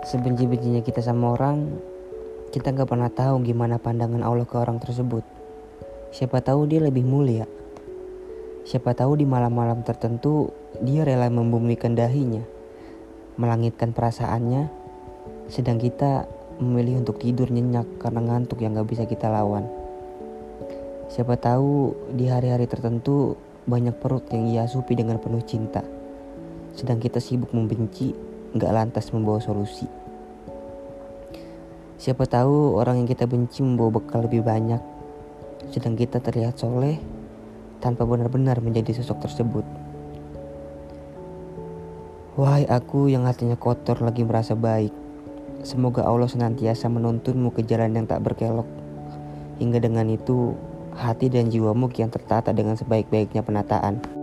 Sebenci-bencinya kita sama orang, kita nggak pernah tahu gimana pandangan Allah ke orang tersebut. Siapa tahu dia lebih mulia. Siapa tahu di malam-malam tertentu dia rela membumikan dahinya, melangitkan perasaannya, sedang kita memilih untuk tidur nyenyak karena ngantuk yang gak bisa kita lawan. Siapa tahu di hari-hari tertentu banyak perut yang ia asupi dengan penuh cinta, sedang kita sibuk membenci, gak lantas membawa solusi. Siapa tahu orang yang kita benci membawa bekal lebih banyak, sedang kita terlihat soleh tanpa benar-benar menjadi sosok tersebut. Wahai aku yang hatinya kotor lagi merasa baik, semoga Allah senantiasa menuntunmu ke jalan yang tak berkelok. Hingga dengan itu, hati dan jiwamu kian tertata dengan sebaik-baiknya penataan.